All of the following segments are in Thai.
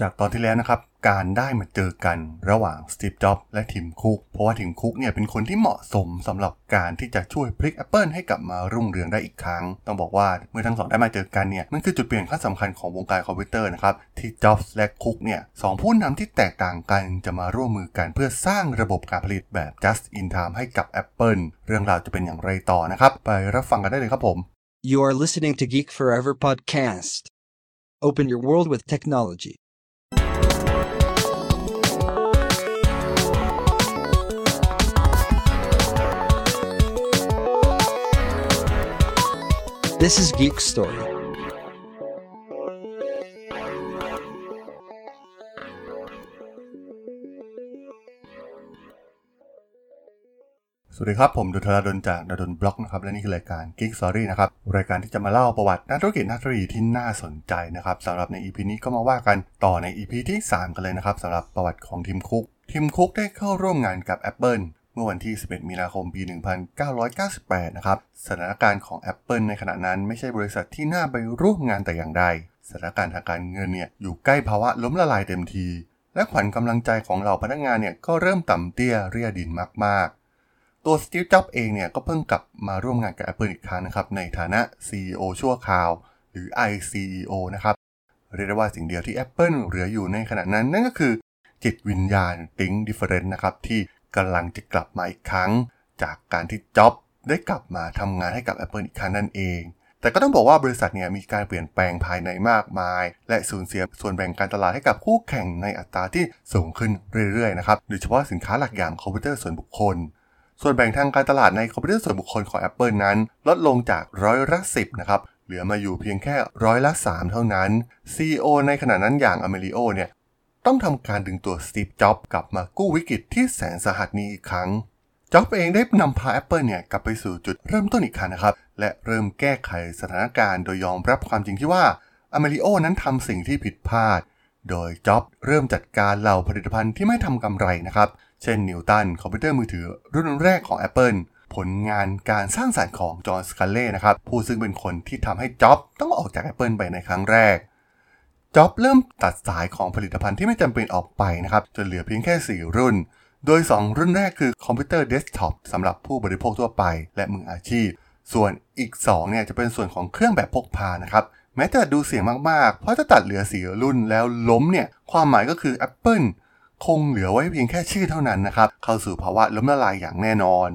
จากตอนที่แล้วนะครับ การได้มาเจอกันระหว่างสตีฟจ็อบและทิมคุก เพราะว่าทิมคุกเนี่ยเป็นคนที่เหมาะสมสำหรับการที่จะช่วยพลิก Apple ให้กลับมารุ่งเรืองได้อีกครั้ง ต้องบอกว่าเมื่อทั้งสองได้มาเจอกันเนี่ยมันคือจุดเปลี่ยนขั้นสำคัญของวงการคอมพิวเตอร์นะครับ ที่จ็อบส์และคุกเนี่ยสองผู้นำที่แตกต่างกันจะมาร่วมมือกันเพื่อสร้างระบบการผลิตแบบ just in time ให้กับ Apple เรื่องราวจะเป็นอย่างไรต่อนะครับ ไปรับฟังกันได้เลยครับผม You are listening to Geek Forever podcast. Open your world with technology. This is Geek Story. สวัสดีครับ ผมดุทราดนจากดนบล็อกนะครับ และนี่คือรายการ Geek Story นะครับ รายการที่จะมาเล่าประวัตินักธุรกิจนักธุรกิจที่น่าสนใจนะครับสำหรับใน EP นี้ก็มาว่ากันต่อใน EP ที่ 3 กันเลยนะครับสำหรับประวัติของทีมคุกทีมคุกได้เข้าร่วมงานกับ Apple เมื่อวันที่ 11 มีนาคม ปี 1998 นะครับ สถานการณ์ของ Apple ในขณะนั้นไม่ใช่บริษัทที่น่าไปร่วมงานแต่อย่างใด สถานการณ์ทางการเงินเนี่ยอยู่ใกล้ภาวะล้มละลายเต็มที และขวัญกำลังใจของเหล่าพนักงานเนี่ยก็เริ่มต่ำเตี้ยเรียดินมาก ๆ ตัวสตีฟ จ็อบเองเนี่ยก็เพิ่งกลับมาร่วมงานกับ Apple อีกครั้งนะครับ ในฐานะ CEO ชั่วคราว หรือ ICEO นะครับ เรียกได้ว่าสิ่งเดียวที่ Apple เหลืออยู่ในขณะนั้นนั่นก็คือจิตวิญญาณ Think Different นะครับที่ กำลังจะกลับมาอีกครั้ง จากการที่จ็อบได้กลับมาทำงานให้กับ Apple อีกครั้งนั่นเอง แต่ก็ต้องบอกว่าบริษัทเนี่ยมีการเปลี่ยนแปลงภายในมากมาย และสูญเสียส่วนแบ่งการตลาดให้กับคู่แข่งในอัตราที่สูงขึ้นเรื่อยๆนะครับ โดยเฉพาะสินค้าหลักอย่างคอมพิวเตอร์ส่วนบุคคล ส่วนแบ่งทางการตลาดในคอมพิวเตอร์ส่วนบุคคลของ Apple นั้น ลดลงจากร้อยละสิบนะครับเหลือมาอยู่เพียงแค่ร้อยละ 3 เท่านั้น CEO ในขณะนั้นอย่างอเมริโอเนี่ย ต้องทำการดึงตัวสตีฟจ็อบกลับมากู้วิกฤตที่แสนสาหัสนี้อีกครั้งจ็อบเองได้นำพา Apple เนี่ยกลับไปสู่จุดเริ่มต้นอีกครั้งนะครับ และเริ่มแก้ไขสถานการณ์โดยยอมรับความจริงที่ว่าอเมลิโอนั้นทำสิ่งที่ผิดพลาด โดยจ็อบเริ่มจัดการเหล่าผลิตภัณฑ์ที่ไม่ทำกำไรนะครับ เช่นนิวตันคอมพิวเตอร์มือถือรุ่นแรกของ Apple ผลงานการสร้างสรรค์ของจอห์นสคัลเล่นะครับผู้ซึ่งเป็นคนที่ทำให้จ็อบต้องออกจาก Apple ไปในครั้งแรก จ็อบเริ่มตัดสายของผลิตภัณฑ์ที่ไม่จำเป็นออกไปนะครับ จนเหลือเพียงแค่ 4 รุ่น โดย 2 รุ่นแรกคือคอมพิวเตอร์เดสก์ท็อปสำหรับผู้บริโภคทั่วไป และมืออาชีพ ส่วนอีก 2 เนี่ยจะเป็นส่วนของเครื่องแบบพกพานะครับ แม้จะดูเสี่ยงมาก ๆ เพราะถ้าตัดเหลือ 4 รุ่นแล้วล้มเนี่ย ความหมายก็คือ Apple คงเหลือไว้เพียงแค่ชื่อเท่านั้นนะครับ เข้าสู่ภาวะล้มละลายอย่างแน่นอน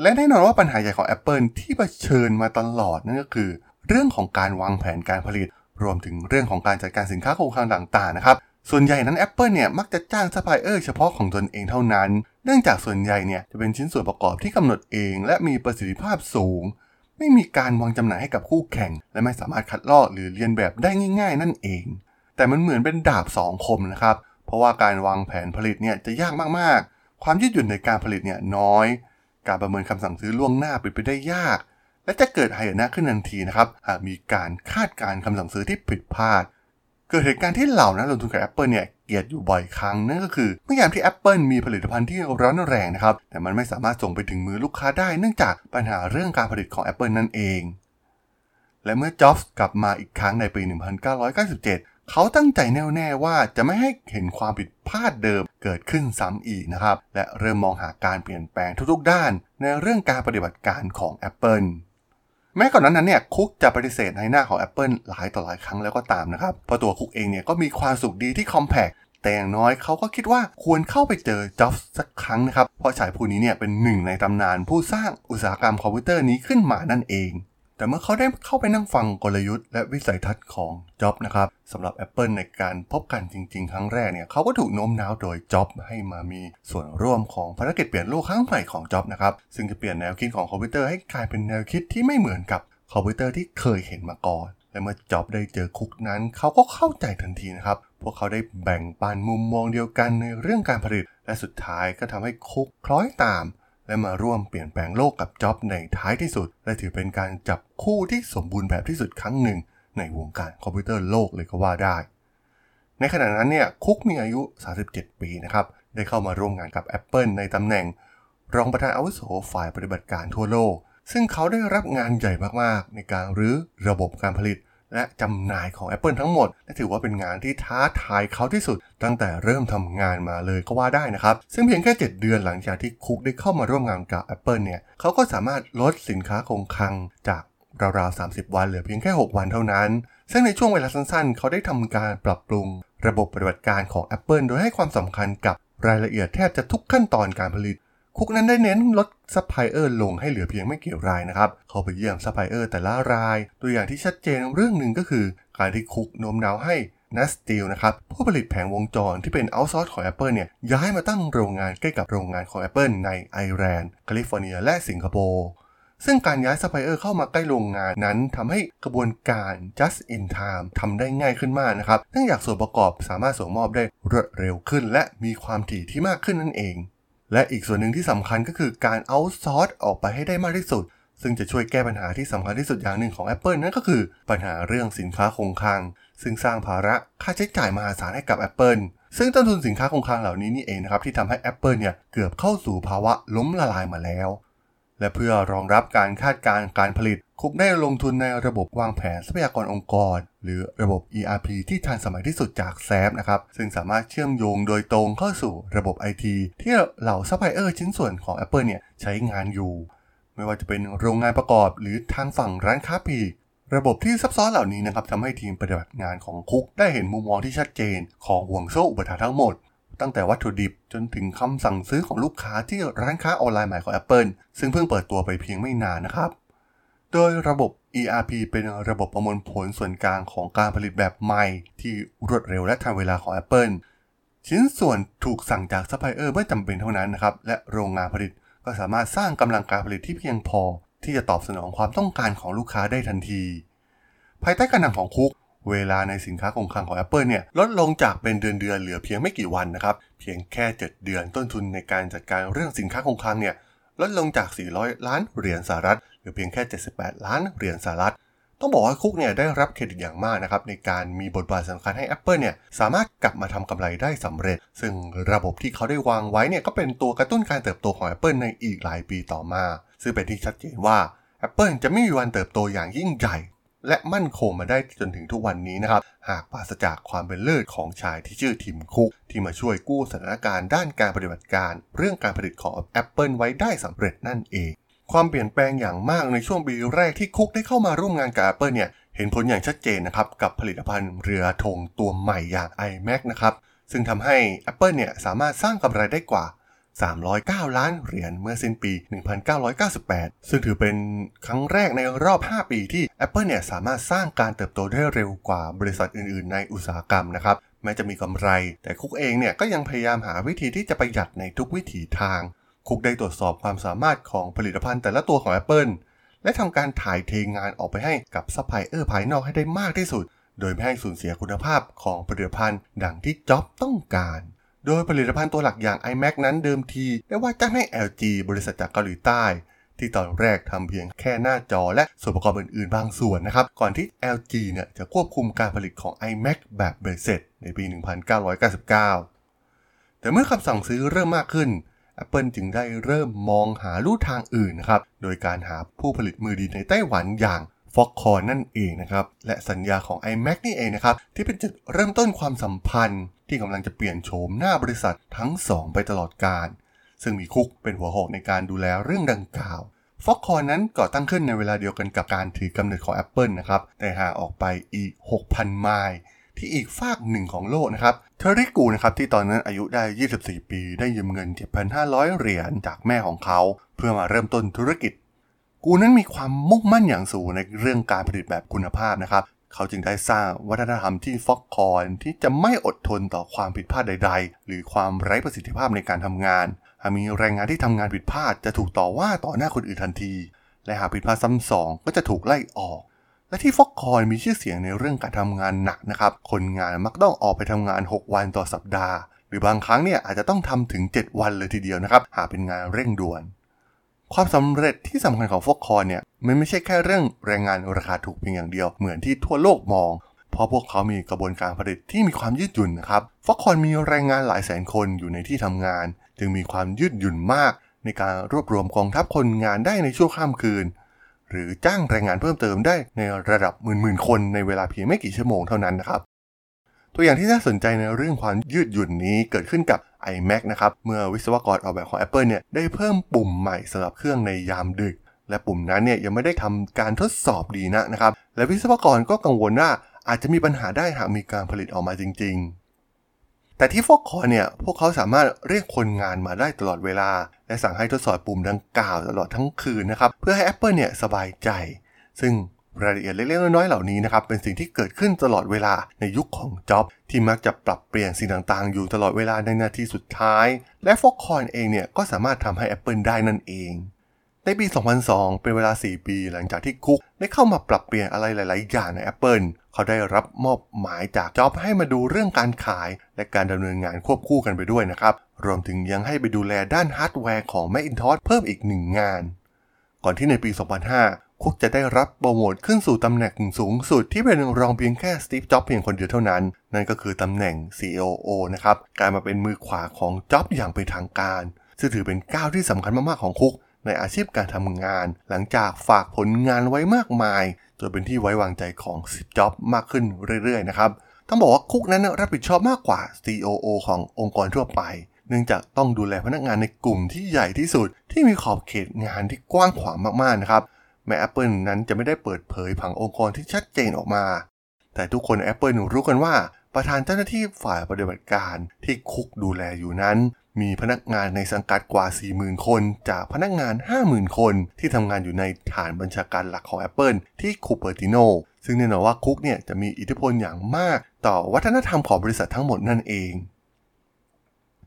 และแน่นอนว่าปัญหาใหญ่ของ Apple ที่เผชิญมาตลอดนั่นก็คือ เรื่องของการวางแผนการผลิต รวมถึงเรื่องของการจัดการสินค้าคงคลังต่างๆนะครับ ส่วนใหญ่นั้น Apple เนี่ยมักจะจ้างซัพพลายเออร์เฉพาะของตนเองเท่านั้น เนื่องจากส่วนใหญ่เนี่ยจะเป็นชิ้นส่วนประกอบที่กำหนดเอง และมีประสิทธิภาพสูง ไม่มีการวางจำหน่ายให้กับคู่แข่ง และไม่สามารถคัดลอกหรือเรียนแบบได้ง่าย ๆ นั่นเอง แต่มันเหมือนเป็นดาบสองคมนะครับเพราะว่าการวางแผนผลิตเนี่ยจะยากมากๆ ความยืดหยุ่นในการผลิตเนี่ยน้อย การประเมินคำสั่งซื้อล่วงหน้าเป็นไปได้ยาก และจะเกิดหายนะขึ้นทันทีนะครับ หากมีการคาดการณ์คำสั่งซื้อที่ผิดพลาด เกิดเหตุการณ์ที่เหล่านักลงทุนกับ Apple เนี่ยเกลียดอยู่บ่อยครั้งนั่นก็คือเมื่อยามที่ Apple มีผลิตภัณฑ์ที่ร้อนแรงนะครับ แต่มันไม่สามารถส่งไปถึงมือลูกค้าได้เนื่องจากปัญหาเรื่องการผลิตของ Apple นั่นเอง และเมื่อจ็อบส์กลับมาอีกครั้งในปี 1997 เขาตั้งใจแน่วแน่ว่าจะไม่ให้เห็นความผิดพลาดเดิมเกิดขึ้นซ้ำอีกนะครับ และเริ่มมองหาการเปลี่ยนแปลงทุกๆด้าน ในเรื่องการปฏิบัติการของ Apple แม้ก่อนนั้นนั้นเนี่ยคุกจะปฏิเสธในหน้าของ Apple หลายต่อหลายครั้งแล้วก็ตามนะครับเพราะตัวคุกเองเนี่ยก็มีความสุขดีที่ Compact แต่อย่างน้อยเขาก็คิดว่าควรเข้าไปเจอจ็อบส์สักครั้งนะครับ เพราะชายผู้นี้เนี่ยเป็นหนึ่งในตำนานผู้สร้างอุตสาหกรรมคอมพิวเตอร์นี้ขึ้นมานั่นเอง แต่เมื่อเขาได้เข้าไปนั่งฟังกลยุทธ์และวิสัยทัศน์ของจ็อบนะครับสำหรับ Apple ในการพบกันจริง ๆ ครั้งแรกเนี่ยเขาก็ถูกโน้มน้าวโดยจ็อบให้มามีส่วนร่วมของภารกิจเปลี่ยนโลกครั้งใหม่ของจ็อบนะครับซึ่งจะเปลี่ยนแนวคิดของคอมพิวเตอร์ให้กลายเป็นแนวคิดที่ไม่เหมือนกับคอมพิวเตอร์ที่เคยเห็นมาก่อน และเมื่อจ็อบได้เจอคุกนั้น เขาก็เข้าใจทันทีนะครับพวกเขาได้แบ่งปันมุมมองเดียวกันในเรื่องการผลิต และสุดท้ายก็ทำให้คุกคล้อยตาม และมาร่วมเปลี่ยนแปลงโลกกับจ็อบในท้ายที่สุด และถือเป็นการจับคู่ที่สมบูรณ์แบบที่สุดครั้งหนึ่ง ในวงการคอมพิวเตอร์โลกเลยก็ว่าได้ ในขณะนั้นเนี่ยคุกมีอายุ 37 ปีนะครับได้เข้ามาร่วมงานกับ Apple ในตำแหน่ง รองประธานอาวุโสฝ่ายปฏิบัติการทั่วโลก ซึ่งเขาได้รับงานใหญ่มากๆ ในการรื้อระบบการผลิต และจำหน่ายของ Apple ทั้งหมด และถือว่าเป็นงานที่ท้าทายเขาที่สุด ตั้งแต่เริ่มทำงานมาเลยก็ว่าได้นะครับ ซึ่งเพียงแค่ 7 เดือนหลังจากที่คุกได้เข้ามาร่วมงานกับ Apple เนี่ยเขาก็สามารถลดสินค้าคงคลังจากราวๆ 30 วันเหลือเพียงแค่ 6 วันเท่านั้น ซึ่งในช่วงเวลาสั้นๆ เขาได้ทำการปรับปรุง ระบบปฏิบัติการของ Apple โดยให้ความสำคัญกับรายละเอียดแทบจะทุกขั้นตอนการผลิต คุกนั้นได้เน้นลดซัพพลายเออร์ลงให้เหลือเพียงไม่กี่รายนะครับ เขาไปเยี่ยมซัพพลายเออร์แต่ละราย ตัวอย่างที่ชัดเจนเรื่องหนึ่งก็คือ การที่คุกโน้มน้าวให้ n a s t e e l นะครับผู้ผลิตแผงวงจรที่เป็น outsource ของ Apple เนี่ยย้ายมาตั้งโรงงานใกล้กับโรงงานของ Apple ในไอร์แลนด์แคลิฟอร์เนีย และสิงคโปร์ซึ่งการย้ายซัพพลายเออร์เข้ามาใกล้โรงงานนั้นทำให้กระบวนการ just in time ทำได้ง่ายขึ้นมากนะครับเนื่องจากส่วนประกอบสามารถส่งมอบได้รวดเร็วขึ้น และมีความถี่ที่มากขึ้นนั่นเอง และอีกส่วนหนึ่งที่สำคัญก็คือการ outsource ออกไปให้ได้มากที่สุด ซึ่งจะช่วยแก้ปัญหาที่สำคัญที่สุดอย่างหนึ่งของ Apple นั่นก็คือปัญหาเรื่องสินค้าคงคลัง ซึ่งสร้างภาระค่าใช้จ่ายมหาศาลให้กับ Apple ซึ่งต้นทุนสินค้าคงคลังเหล่านี้นี่เองนะครับที่ทำให้ Apple เนี่ยเกือบเข้าสู่ภาวะล้มละลายมาแล้ว และเพื่อรองรับการคาดการณ์การผลิต คุกได้ลงทุนในระบบวางแผนทรัพยากรองค์กร หรือระบบ ERP ที่ทันสมัยที่สุดจากแซฟนะครับ ซึ่งสามารถเชื่อมโยงโดยตรงเข้าสู่ระบบ IT ที่เหล่าซัพพลายเออร์ชิ้นส่วนของ Apple เนี่ยใช้งานอยู่ ไม่ว่าจะเป็นโรงงานประกอบหรือทางฝั่งร้านค้าปลีกระบบที่ซับซ้อนเหล่านี้นะครับทำให้ทีมปฏิบัติงานของคุกได้เห็นมุมมองที่ชัดเจน ของห่วงโซ่อุปทานทั้งหมด ตั้งแต่วัตถุดิบจนถึงคำสั่งซื้อของลูกค้าที่ร้านค้าออนไลน์ใหม่ของ Apple ซึ่งเพิ่งเปิดตัวไปเพียงไม่นานนะครับ โดยระบบ ERP เป็นระบบประมวลผลส่วนกลางของการผลิตแบบใหม่ ที่รวดเร็วและทันเวลาของ Apple ชิ้นส่วนถูกสั่งจากซัพพลายเออร์เมื่อจำเป็นเท่านั้นนะครับ และโรงงานผลิตก็สามารถสร้างกำลังการผลิตที่เพียงพอ ที่จะตอบสนองความต้องการของลูกค้าได้ทันที ภายใต้การนำของคุก เวลาในสินค้าคงคลังของ Apple เนี่ยลดลงจากเป็นเดือนเดือนเหลือเพียงไม่กี่วันนะครับ เพียงแค่ 7 เดือนต้นทุนในการจัดการเรื่องสินค้าคงคลังเนี่ยลดลงจาก 400 ล้านเหรียญสหรัฐเหลือเพียงแค่ 78 ล้านเหรียญสหรัฐ ต้องบอกว่าคุกเนี่ยได้รับเครดิตอย่างมากนะครับในการมีบทบาทสำคัญให้ Apple เนี่ยสามารถกลับมาทำกำไรได้สำเร็จ ซึ่งระบบที่เขาได้วางไว้เนี่ยก็เป็นตัวกระตุ้นการเติบโตของ Apple ในอีกหลายปีต่อมา ซึ่งเป็นที่ชัดเจนว่า Apple จะไม่มีวันเติบโตอย่างยิ่งใหญ่ และมั่นคงมาได้จนถึงทุกวันนี้นะครับ หากปราศจากความเป็นเลิศของชายที่ชื่อทิมคุก ที่มาช่วยกู้สถานการณ์ด้านการปฏิบัติการ เรื่องการผลิตของ Apple ไว้ได้สำเร็จนั่นเอง ความเปลี่ยนแปลงอย่างมากในช่วงปีแรกที่คุกได้เข้ามาร่วมงานกับ Apple เนี่ยเห็นผลอย่างชัดเจนนะครับกับผลิตภัณฑ์เรือธงตัวใหม่อย่าง iMac นะครับซึ่งทำให้ Apple เนี่ยสามารถสร้างกำไรได้กว่า 309 ล้านเหรียญเมื่อสิ้นปี 1998 ซึ่งถือเป็นครั้งแรกในรอบ 5 ปีที่ Apple เนี่ยสามารถสร้างการเติบโตได้เร็วกว่าบริษัทอื่น ๆ ในอุตสาหกรรมนะครับ แม้จะมีกำไร แต่คุกเองเนี่ยก็ยังพยายามหาวิธีที่จะประหยัดในทุกวิถีทาง คุกได้ตรวจสอบความสามารถของผลิตภัณฑ์แต่ละตัวของ Apple และทำการถ่ายเทงานออกไปให้กับซัพพลายเออร์ภายนอกให้ได้มากที่สุด โดยไม่ให้สูญเสียคุณภาพของผลิตภัณฑ์ดังที่จ็อบต้องการ โดยผลิตภัณฑ์ตัวหลักอย่าง iMac นั้นเดิมทีได้ว่าจ้างให้ LG บริษัทจากเกาหลีใต้ ที่ตอนแรกทำเพียงแค่หน้าจอและส่วนประกอบอื่น ๆ บางส่วนนะครับ ก่อนที่ LG เนี่ยจะควบคุมการผลิตของ iMac แบบเบสเสร็จในปี 1999 แต่เมื่อคำสั่งซื้อเริ่มมากขึ้น Apple จึงได้เริ่มมองหาลู่ทางอื่นนะครับ โดยการหาผู้ผลิตมือดีในไต้หวันอย่าง f o x c o n นั่นเองนะครับ และสัญญาของ iMac นี่เองนะครับ ที่เป็นจุดเริ่มต้นความสัมพันธ์ ที่กำลังจะเปลี่ยนโฉมหน้าบริษัททั้งสองไปตลอดกาลซึ่งมีคุกเป็นหัวหอกในการดูแลเรื่องดังกล่าว Foxconn นั้นก่อตั้งขึ้นในเวลาเดียวกันกับการถือกำเนิดของ Apple นะครับแต่ห่างออกไปอีก 6,000 ไมล์ที่อีกฝากหนึ่งของโลกนะครับ เทอริกูนะครับที่ตอนนั้นอายุได้ 24 ปี ได้ยืมเงิน 7,500 เหรียญจากแม่ของเขา เพื่อมาเริ่มต้นธุรกิจ กูนั้นมีความมุ่งมั่นอย่างสูงในเรื่องการผลิตแบบคุณภาพนะครับ เขาจึงได้สร้างวัฒนธรรมที่ฟ็อกคอนที่จะไม่อดทนต่อความผิดพลาดใด ๆ หรือความไร้ประสิทธิภาพในการทำงาน หากมีแรงงานที่ทำงานผิดพลาดจะถูกต่อว่าต่อหน้าคนอื่นทันที และหากผิดพลาดซ้ำสองก็จะถูกไล่ออกและที่ฟ็อกคอนมีชื่อเสียงในเรื่องการทำงานหนักนะครับ คนงานมักต้องออกไปทำงาน 6 วันต่อสัปดาห์ หรือบางครั้งเนี่ยอาจจะต้องทำถึง 7 วันเลยทีเดียวนะครับ หากเป็นงานเร่งด่วน ความสำเร็จที่สำคัญของฟอกคอนเนี่ยมันไม่ใช่แค่เรื่องแรงงานราคาถูกเพียงอย่างเดียวเหมือนที่ทั่วโลกมอง เพราะพวกเขามีกระบวนการผลิตที่มีความยืดหยุ่นนะครับฟอกคอนมีแรงงานหลายแสนคนอยู่ในที่ทำงาน จึงมีความยืดหยุ่นมาก ในการรวบรวมกองทัพคนงานได้ในช่วงข้ามคืน หรือจ้างแรงงานเพิ่มเติมได้ในระดับหมื่นๆคนในเวลาเพียงไม่กี่ชั่วโมงเท่านั้นนะครับ ตัวอย่างที่น่าสนใจในเรื่องความยืดหยุ่นนี้เกิดขึ้นกับ iMac นะครับ เมื่อวิศวกรออกแบบของ Apple เนี่ยได้เพิ่มปุ่มใหม่สำหรับเครื่องในยามดึก และปุ่มนั้นเนี่ยยังไม่ได้ทำการทดสอบดีนะนะครับ และวิศวกรก็กังวลว่าอาจจะมีปัญหาได้หากมีการผลิตออกมาจริง ๆ แต่ที่ฟอกคอเนี่ย พวกเขาสามารถเรียกคนงานมาได้ตลอดเวลา และสั่งให้ทดสอบปุ่มดังกล่าวตลอดทั้งคืนนะครับ เพื่อให้ Apple เนี่ยสบายใจ ซึ่ง รายละเอียดเล็กๆน้อยๆเหล่านี้นะครับเป็นสิ่งที่เกิดขึ้นตลอดเวลาในยุคของจ็อบที่มักจะปรับเปลี่ยนสิ่งต่างๆ อยู่ตลอดเวลาในนาทีสุดท้าย และฟอกคอนเองเนี่ยก็สามารถทำให้ Apple ได้นั่นเอง ในปี 2002 เป็นเวลา 4 ปีหลังจากที่คุกได้เข้ามาปรับเปลี่ยนอะไรหลาย ๆ อย่างใน Apple เขาได้รับมอบหมายจากจ็อบให้มาดูเรื่องการขาย และการดำเนินงานควบคู่กันไปด้วยนะครับรวมถึงยังให้ไปดูแลด้านฮาร์ดแวร์ของ Macintosh เพิ่มอีกหนึ่งงาน ก่อนที่ในปี 2005 คุกจะได้รับโปรโมทขึ้นสู่ตำแหน่งสูงสุดที่เป็นรองเพียงแค่สตีฟ จ็อบเพียงคนเดียวเท่านั้น นั่นก็คือตำแหน่ง COO นะครับกลายมาเป็นมือขวาของจ็อบอย่างเป็นทางการ ซึ่งถือเป็นก้าวที่สำคัญมากๆของคุก ในอาชีพการทำงาน หลังจากฝากผลงานไว้มากมายจนเป็นที่ไว้วางใจของสตีฟ จ็อบมากขึ้นเรื่อยๆนะครับต้องบอกว่าคุกนั้นรับผิดชอบมากกว่า COO ขององค์กรทั่วไปเนื่องจากต้องดูแลพนักงานในกลุ่มที่ใหญ่ที่สุด ที่มีขอบเขตงานที่กว้างขวางมากๆนะครับ แม้ Apple นั้นจะไม่ได้เปิดเผยผังองค์กรที่ชัดเจนออกมา แต่ทุกคน Apple รู้กันว่า ประธานเจ้าหน้าที่ฝ่ายปฏิบัติการที่คุกดูแลอยู่นั้น มีพนักงานในสังกัดกว่า 40,000 คน จากพนักงาน 50,000 คนที่ทำงานอยู่ในฐานบัญชาการหลักของ Apple ที่คูเปอร์ติโนซึ่งแน่นอนว่าคุกเนี่ยจะมีอิทธิพลอย่างมาก ต่อวัฒนธรรมของบริษัททั้งหมดนั่นเอง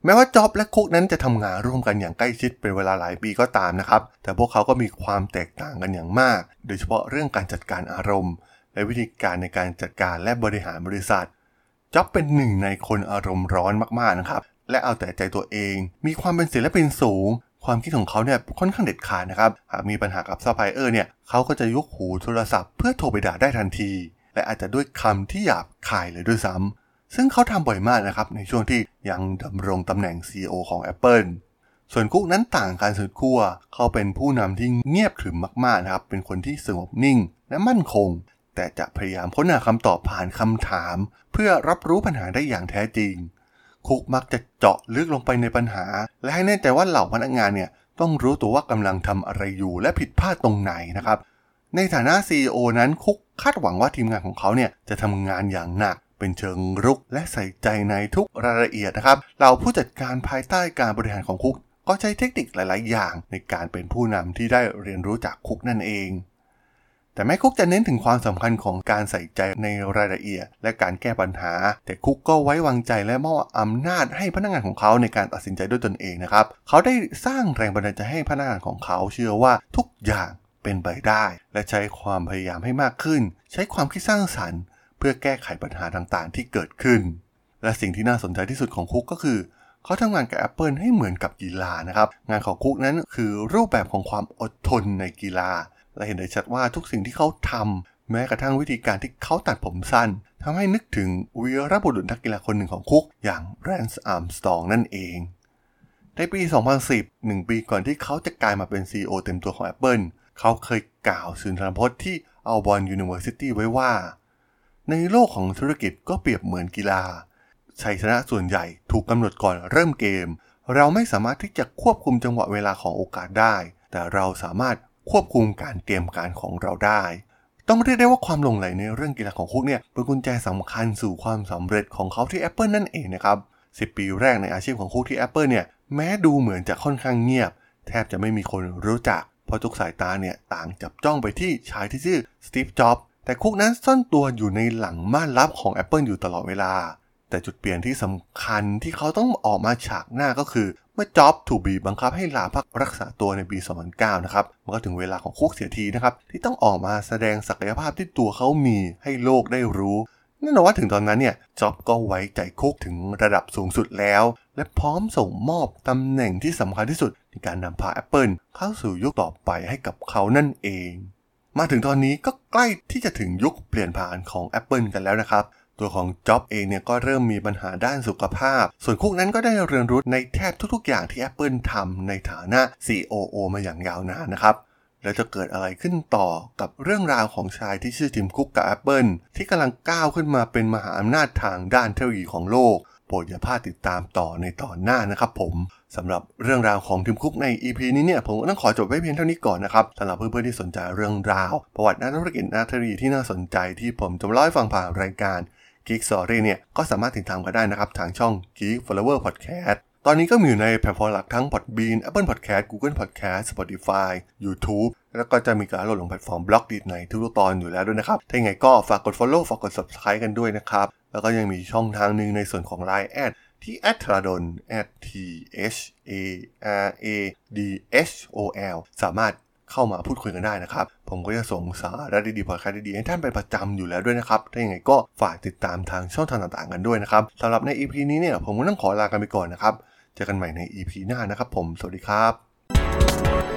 แม้ว่าจ็อบและคุกนั้นจะทำงานร่วมกันอย่างใกล้ชิดเป็นเวลาหลายปีก็ตามนะครับ แต่พวกเขาก็มีความแตกต่างกันอย่างมาก โดยเฉพาะเรื่องการจัดการอารมณ์ และวิธีการในการจัดการและบริหารบริษัทจ็อบเป็นหนึ่งในคนอารมณ์ร้อนมากๆนะครับ และเอาแต่ใจตัวเอง มีความเป็นศิลปินสูง ความคิดของเขาเนี่ยค่อนข้างเด็ดขาดนะครับ หากมีปัญหากับซัพพลายเออร์เนี่ย เขาก็จะยกหูโทรศัพท์เพื่อโทรไปด่าได้ทันที และอาจจะด้วยคำที่หยาบคายเลยด้วยซ้ำ ซึ่งเขาทำบ่อยมากนะครับ ในช่วงที่ยังดำรงตำแหน่ง CEO ของ Apple ส่วนคุกนั้นต่างกันสุดขั้วเขาเป็นผู้นำที่เงียบขรึมมากๆนะครับ เป็นคนที่สงบนิ่งและมั่นคง แต่จะพยายามค้นหาคำตอบผ่านคำถาม เพื่อรับรู้ปัญหาได้อย่างแท้จริง คุกมักจะเจาะลึกลงไปในปัญหา และให้แน่ใจว่าเหล่าพนักงานเนี่ยต้องรู้ตัวว่ากำลังทำอะไรอยู่และผิดพลาดตรงไหนนะครับ ในฐานะ CEO นั้นคุกคาดหวังว่าทีมงานของเขาเนี่ยจะทำงานอย่างหนัก เป็นเชิงรุกและใส่ใจในทุกรายละเอียดนะครับ เราผู้จัดการภายใต้การบริหารของคุก ก็ใช้เทคนิคหลาย ๆ อย่างในการเป็นผู้นำที่ได้เรียนรู้จากคุกนั่นเอง แต่แม้คุกจะเน้นถึงความสำคัญของการใส่ใจในรายละเอียด และการแก้ปัญหา แต่คุกก็ไว้วางใจและมอบอำนาจให้พนักงานของเขาในการตัดสินใจด้วยตนเองนะครับ เขาได้สร้างแรงบันดาลใจให้พนักงานของเขาเชื่อว่าทุกอย่างเป็นไปได้ และใช้ความพยายามให้มากขึ้น ใช้ความคิดสร้างสรรค์ เพื่อแก้ไขปัญหาต่างๆ ที่เกิดขึ้น และสิ่งที่น่าสนใจที่สุดของคุกก็คือ เขาทำงานกับ Apple ให้เหมือนกับกีฬานะครับ งานของคุกนั้นคือรูปแบบของความอดทนในกีฬา และเห็นได้ชัดว่าทุกสิ่งที่เขาทำแม้กระทั่งวิธีการที่เขาตัดผมสั้นทำให้นึกถึงวีรบุรุษนักกีฬาคนหนึ่งของคุก อย่างแลนซ์อาร์มสตรองนั่นเองในปี 2010หนึ่งปีก่อนที่เขาจะกลายมาเป็น CEO เต็มตัวของ Apple เขาเคยกล่าวสุนทรพจน์ที่ Auburn University ไว้ว่า ในโลกของธุรกิจก็เปรียบเหมือนกีฬา ชัยชนะส่วนใหญ่ถูกกำหนดก่อนเริ่มเกม เราไม่สามารถที่จะควบคุมจังหวะเวลาของโอกาสได้ แต่เราสามารถควบคุมการเตรียมการของเราได้ ต้องเรียกได้ว่าความหลงไหลในเรื่องกีฬาของคุกเนี่ยเป็นกุญแจสำคัญสู่ความสำเร็จของเขาที่ Apple นั่นเองนะครับ10 ปีแรกในอาชีพของคุกที่ Apple เนี่ยแม้ดูเหมือนจะค่อนข้างเงียบ แทบจะไม่มีคนรู้จัก เพราะทุกสายตาเนี่ยต่างจับจ้องไปที่ชายที่ชื่อสตีฟจ็อบส์ แต่คุกนั้นซ่อนตัวอยู่ในหลังม่านลับของ Apple อยู่ตลอดเวลา แต่จุดเปลี่ยนที่สำคัญที่เขาต้องออกมาฉากหน้าก็คือ เมื่อจ็อบถูกบีบังคับให้ลาพักรักษาตัวในปี 2009 นะครับ มันก็ถึงเวลาของคุกเสียทีนะครับ ที่ต้องออกมาแสดงศักยภาพที่ตัวเขามีให้โลกได้รู้แน่นอนว่าถึงตอนนั้นเนี่ยจ็อบก็ไว้ใจคุกถึงระดับสูงสุดแล้ว และพร้อมส่งมอบตำแหน่งที่สำคัญที่สุดในการนำพา Apple เข้าสู่ยุคต่อไปให้กับเขานั่นเอง มาถึงตอนนี้ก็ใกล้ที่จะถึงยุคเปลี่ยนผ่านของ Apple กันแล้วนะครับ ตัวของจ็อบเองเนี่ยก็เริ่มมีปัญหาด้านสุขภาพ ส่วนคุกนั้นก็ได้เรียนรู้ในแทบทุกๆ อย่างที่ Apple ทำในฐานะ COO มาอย่างยาวนานนะครับแล้วจะเกิดอะไรขึ้นต่อกับเรื่องราวของชายที่ชื่อทิมคุกกับ Apple ที่กำลังก้าวขึ้นมาเป็นมหาอำนาจทางด้านเทคโนโลยีของโลก โปรดอย่าพลาดติดตามต่อในตอนหน้านะครับผม สำหรับเรื่องราวของทิมคุกใน EP นี้เนี่ยผมก็ต้องขอจบไว้เพียงเท่านี้ก่อนนะครับสำหรับเพื่อนๆที่สนใจเรื่องราว ประวัตินักธุรกิจนักเทคโนโลยีที่น่าสนใจที่ผมจะมาเล่าให้ฟังผ่านรายการ Geek Story เนี่ยก็สามารถติดตามกันได้นะครับทางช่อง Geek Flower Podcast ตอนนี้ก็มีอยู่ในแพลตฟอร์มหลักทั้ง Podbean Apple Podcast Google Podcast Spotify YouTube แล้วก็จะมีการโหลดลงแพลตฟอร์ม Blockdit ในทุกๆตอนอยู่แล้วด้วยนะครับ ถ้าอย่างไรก็ฝากกด Follow ฝากกด Subscribe กันด้วยนะครับ แล้วก็ยังมีช่องทางหนึ่งในส่วนของ Line แอด ที่ a t r a d o n t h a r a d h o l สามารถเข้ามาพูดคุยกันได้นะครับ ผมก็จะส่งสาระดีๆพอดแคสต์ดีๆให้ท่านไปประจำอยู่แล้วด้วยนะครับ ถ้าอย่างไรก็ฝากติดตามทางช่องทางต่างๆกันด้วยนะครับสำหรับใน EP นี้เนี่ยผมก็ต้องขอลากันไปก่อนนะครับ เจอกันใหม่ใน EP หน้านะครับผม สวัสดีครับ